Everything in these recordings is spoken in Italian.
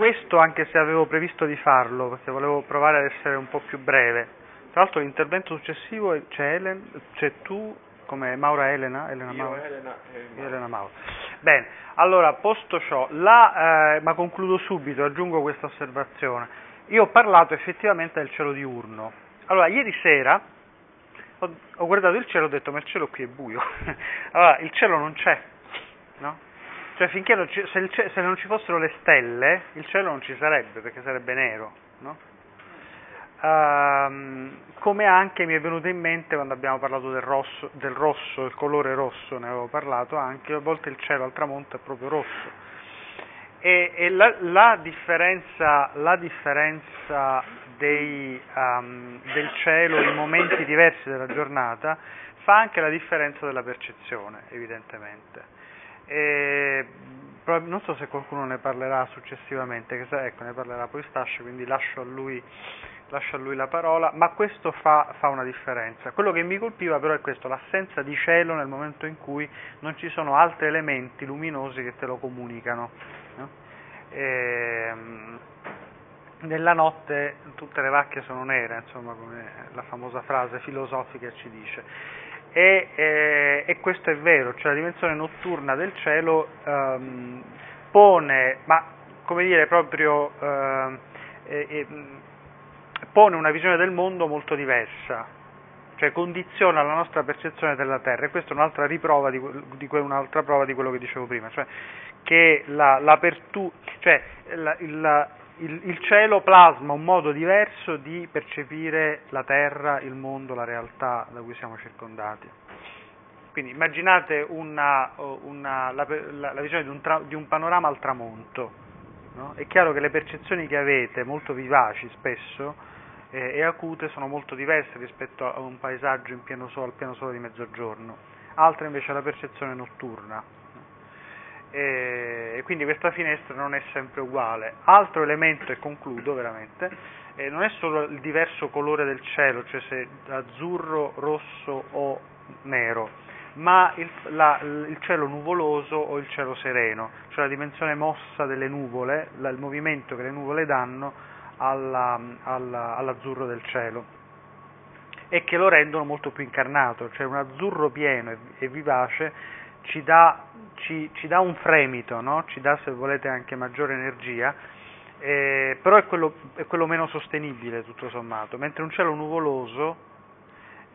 questo anche se avevo previsto di farlo, perché volevo provare ad essere un po' più breve. Tra l'altro l'intervento successivo c'è, Elen, c'è tu come Maura Elena, Elena Io, Maura. Elena e Io, Elena Maura. Bene, allora, posto ciò, là, eh, ma concludo subito, aggiungo questa osservazione. Io ho parlato effettivamente del cielo diurno. Allora, ieri sera ho, ho guardato il cielo e ho detto, ma il cielo qui è buio. allora, il cielo non c'è, no? Cioè, finché non ci, se, ce- se non ci fossero le stelle, il cielo non ci sarebbe, perché sarebbe nero, no? Ehm, come anche mi è venuto in mente quando abbiamo parlato del rosso, del rosso, il colore rosso, ne avevo parlato anche, a volte il cielo al tramonto è proprio rosso. E, e la, la differenza, la differenza dei, um, del cielo in momenti diversi della giornata fa anche la differenza della percezione, evidentemente. E, non so se qualcuno ne parlerà successivamente, che sa, ecco, ne parlerà poi Stascio, quindi lascio a lui lascio a lui la parola, ma questo fa, fa, una differenza. Quello che mi colpiva però è questo, l'assenza di cielo nel momento in cui non ci sono altri elementi luminosi che te lo comunicano. No? E, nella notte tutte le vacche sono nere, insomma, come la famosa frase filosofica ci dice. E, e, e questo è vero, cioè la dimensione notturna del cielo um, pone, ma come dire, proprio... Uh, pone una visione del mondo molto diversa, cioè condiziona la nostra percezione della Terra. E questa è un'altra riprova di, di, un'altra prova di quello che dicevo prima, cioè che la, l'apertura, cioè la, il, il, il, cielo plasma un modo diverso di percepire la Terra, il mondo, la realtà da cui siamo circondati. Quindi immaginate una, una, la, la, la, visione di un, tra, di un, panorama al tramonto. No? È chiaro che le percezioni che avete, molto vivaci spesso, eh, e acute sono molto diverse rispetto a un paesaggio in pieno sole, al pieno sole di mezzogiorno, altre invece la percezione notturna. E quindi questa finestra non è sempre uguale. Altro elemento, e concludo veramente, eh, non è solo il diverso colore del cielo, cioè se azzurro, rosso o nero, ma il, la, il cielo nuvoloso o il cielo sereno, cioè la dimensione mossa delle nuvole, la, il movimento che le nuvole danno alla, alla, all'azzurro del cielo e che lo rendono molto più incarnato, cioè un azzurro pieno e, e vivace ci dà, ci, ci dà, un fremito, no? ci dà se volete anche maggiore energia, eh, però è quello, è quello meno sostenibile tutto sommato, mentre un cielo nuvoloso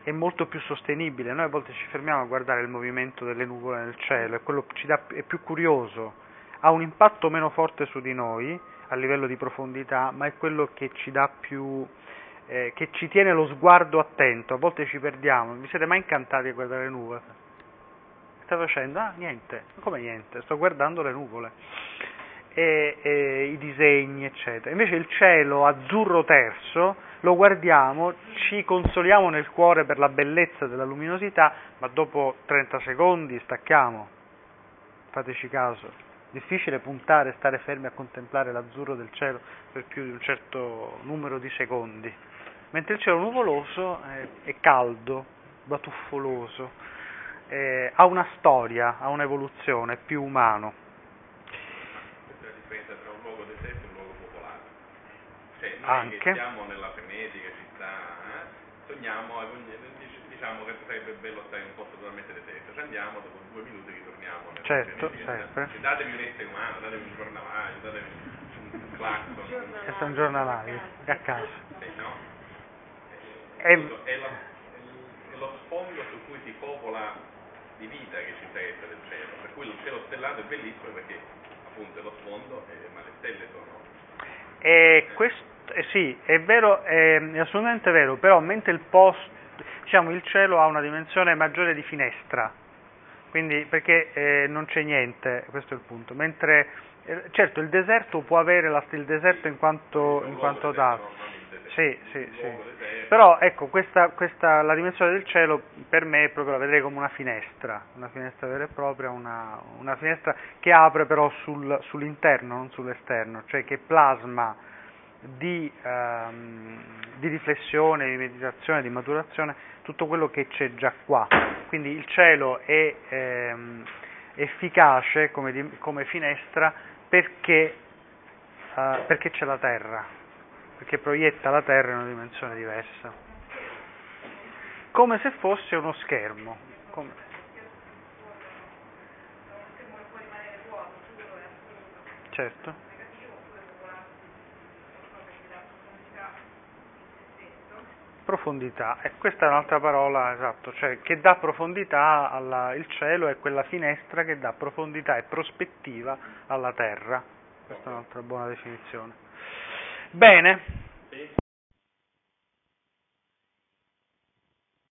è molto più sostenibile, noi a volte ci fermiamo a guardare il movimento delle nuvole nel cielo, è, quello dà, è più curioso, ha un impatto meno forte su di noi, a livello di profondità, ma è quello che ci dà più, eh, che ci tiene lo sguardo attento, a volte ci perdiamo, vi siete mai incantati a guardare le nuvole? Stai facendo? Ah, niente, come niente, sto guardando le nuvole, e, e, i disegni, eccetera. Invece il cielo azzurro terzo lo guardiamo, ci consoliamo nel cuore per la bellezza della luminosità, ma dopo 30 secondi stacchiamo, fateci caso difficile puntare stare fermi a contemplare l'azzurro del cielo per più di un certo numero di secondi, mentre il cielo nuvoloso è, è caldo, batuffoloso, è, ha una storia, ha un'evoluzione, è più umano. Questa è la differenza tra un luogo deserto e un luogo popolato. Cioè, noi Anche. che siamo nella frenetica città, eh, sogniamo, diciamo che sarebbe bello stare in un posto totalmente deserto, ci andiamo, dopo due minuti ritorniamo. Certo, sempre. Datemi un essere umano, datemi un giornalaio, datemi un clacson. Questo è un giornalaio, è a caso. Sì, no? È, è, la, è lo sfondo su cui si popola di vita che ci interessa del cielo, per cui il cielo stellato è bellissimo perché appunto è lo sfondo, eh, ma le stelle sono... E questo, eh, sì, è vero, è, è assolutamente vero, però mentre il posto diciamo, il cielo ha una dimensione maggiore di finestra, quindi perché eh, non c'è niente, questo è il punto, mentre eh, certo il deserto può avere la, il deserto in quanto, in quanto dato, sì, sì, sì. però ecco questa, questa, la dimensione del cielo per me è proprio la vedrei come una finestra, una finestra vera e propria, una, una finestra che apre però sul, sull'interno, non sull'esterno, cioè che plasma di, ehm, di, riflessione, di meditazione, di maturazione, tutto quello che c'è già qua. Quindi il cielo è ehm, efficace come, come, finestra perché uh, perché c'è la Terra, perché proietta la Terra in una dimensione diversa, come se fosse uno schermo. Come... Certo. profondità, e questa è un'altra parola, esatto, cioè che dà profondità al cielo è quella finestra che dà profondità e prospettiva alla terra, questa è un'altra buona definizione. Bene,